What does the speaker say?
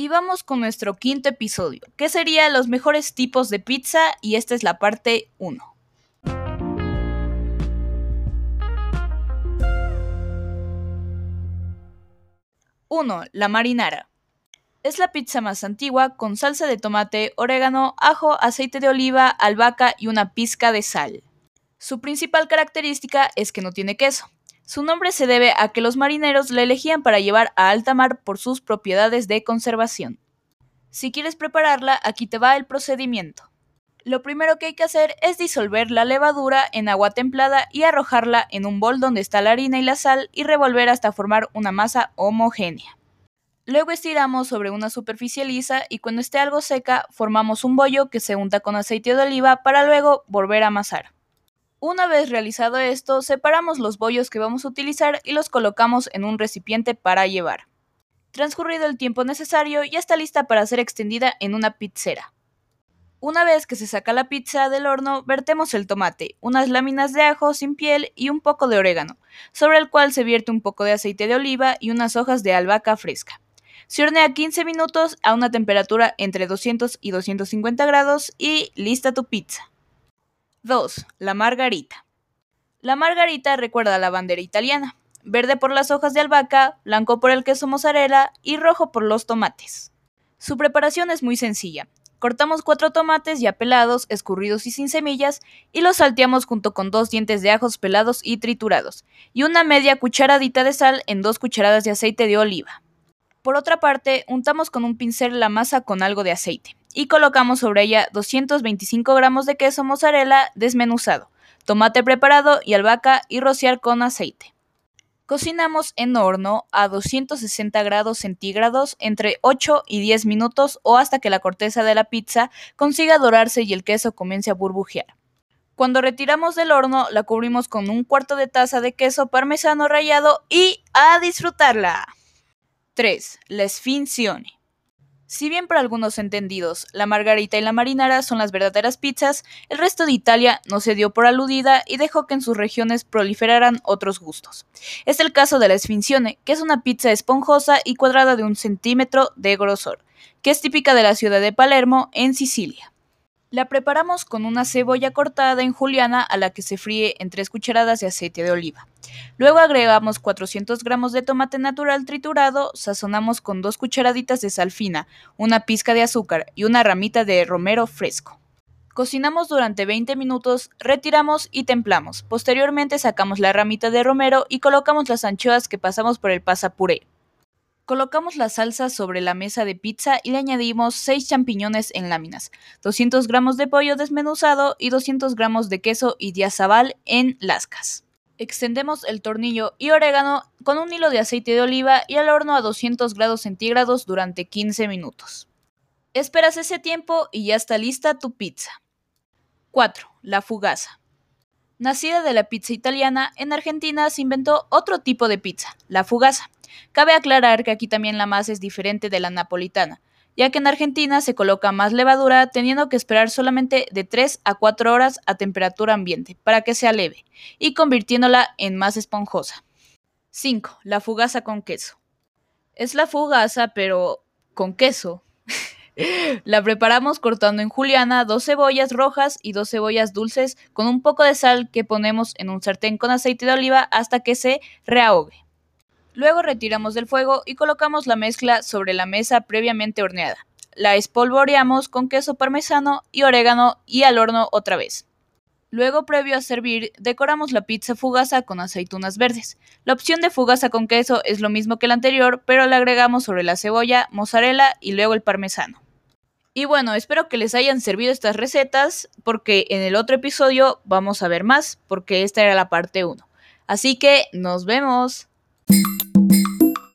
Y vamos con nuestro quinto episodio, que sería los mejores tipos de pizza y esta es la parte 1. 1. La marinara. Es la pizza más antigua con salsa de tomate, orégano, ajo, aceite de oliva, albahaca y una pizca de sal. Su principal característica es que no tiene queso. Su nombre se debe a que los marineros la elegían para llevar a alta mar por sus propiedades de conservación. Si quieres prepararla, aquí te va el procedimiento. Lo primero que hay que hacer es disolver la levadura en agua templada y arrojarla en un bol donde está la harina y la sal y revolver hasta formar una masa homogénea. Luego estiramos sobre una superficie lisa y cuando esté algo seca formamos un bollo que se unta con aceite de oliva para luego volver a amasar. Una vez realizado esto, separamos los bollos que vamos a utilizar y los colocamos en un recipiente para llevar. Transcurrido el tiempo necesario, ya está lista para ser extendida en una pizzera. Una vez que se saca la pizza del horno, vertemos el tomate, unas láminas de ajo sin piel y un poco de orégano, sobre el cual se vierte un poco de aceite de oliva y unas hojas de albahaca fresca. Se hornea 15 minutos a una temperatura entre 200 y 250 grados y lista tu pizza. 2. La margarita. La margarita recuerda a la bandera italiana, verde por las hojas de albahaca, blanco por el queso mozzarella y rojo por los tomates. Su preparación es muy sencilla. Cortamos cuatro tomates ya pelados, escurridos y sin semillas, y los salteamos junto con dos dientes de ajos pelados y triturados, y una media cucharadita de sal en dos cucharadas de aceite de oliva. Por otra parte, untamos con un pincel la masa con algo de aceite, y colocamos sobre ella 225 gramos de queso mozzarella desmenuzado, tomate preparado y albahaca y rociar con aceite. Cocinamos en horno a 260 grados centígrados entre 8 y 10 minutos o hasta que la corteza de la pizza consiga dorarse y el queso comience a burbujear. Cuando retiramos del horno, la cubrimos con un cuarto de taza de queso parmesano rallado y a disfrutarla. 3. La esfincione. Si bien para algunos entendidos la margarita y la marinara son las verdaderas pizzas, el resto de Italia no se dio por aludida y dejó que en sus regiones proliferaran otros gustos. Es el caso de la esfincione, que es una pizza esponjosa y cuadrada de un centímetro de grosor, que es típica de la ciudad de Palermo, en Sicilia. La preparamos con una cebolla cortada en juliana a la que se fríe en 3 cucharadas de aceite de oliva. Luego agregamos 400 gramos de tomate natural triturado, sazonamos con 2 cucharaditas de sal fina, una pizca de azúcar y una ramita de romero fresco. Cocinamos durante 20 minutos, retiramos y templamos. Posteriormente sacamos la ramita de romero y colocamos las anchoas que pasamos por el pasapuré. Colocamos la salsa sobre la mesa de pizza y le añadimos 6 champiñones en láminas, 200 gramos de pollo desmenuzado y 200 gramos de queso y diazabal en lascas. Extendemos el tornillo y orégano con un hilo de aceite de oliva y al horno a 200 grados centígrados durante 15 minutos. Esperas ese tiempo y ya está lista tu pizza. 4. La fugaza. Nacida de la pizza italiana, en Argentina se inventó otro tipo de pizza, la fugaza. Cabe aclarar que aquí también la masa es diferente de la napolitana, ya que en Argentina se coloca más levadura teniendo que esperar solamente de 3 a 4 horas a temperatura ambiente para que sea leve y convirtiéndola en más esponjosa. 5. La fugaza con queso. Es la fugaza pero con queso. La preparamos cortando en juliana dos cebollas rojas y dos cebollas dulces con un poco de sal que ponemos en un sartén con aceite de oliva hasta que se reahogue. Luego retiramos del fuego y colocamos la mezcla sobre la mesa previamente horneada. La espolvoreamos con queso parmesano y orégano y al horno otra vez. Luego, previo a servir, decoramos la pizza fugaza con aceitunas verdes. La opción de fugaza con queso es lo mismo que la anterior, pero le agregamos sobre la cebolla, mozzarella y luego el parmesano. Y bueno, espero que les hayan servido estas recetas, porque en el otro episodio vamos a ver más, porque esta era la parte 1. Así que nos vemos.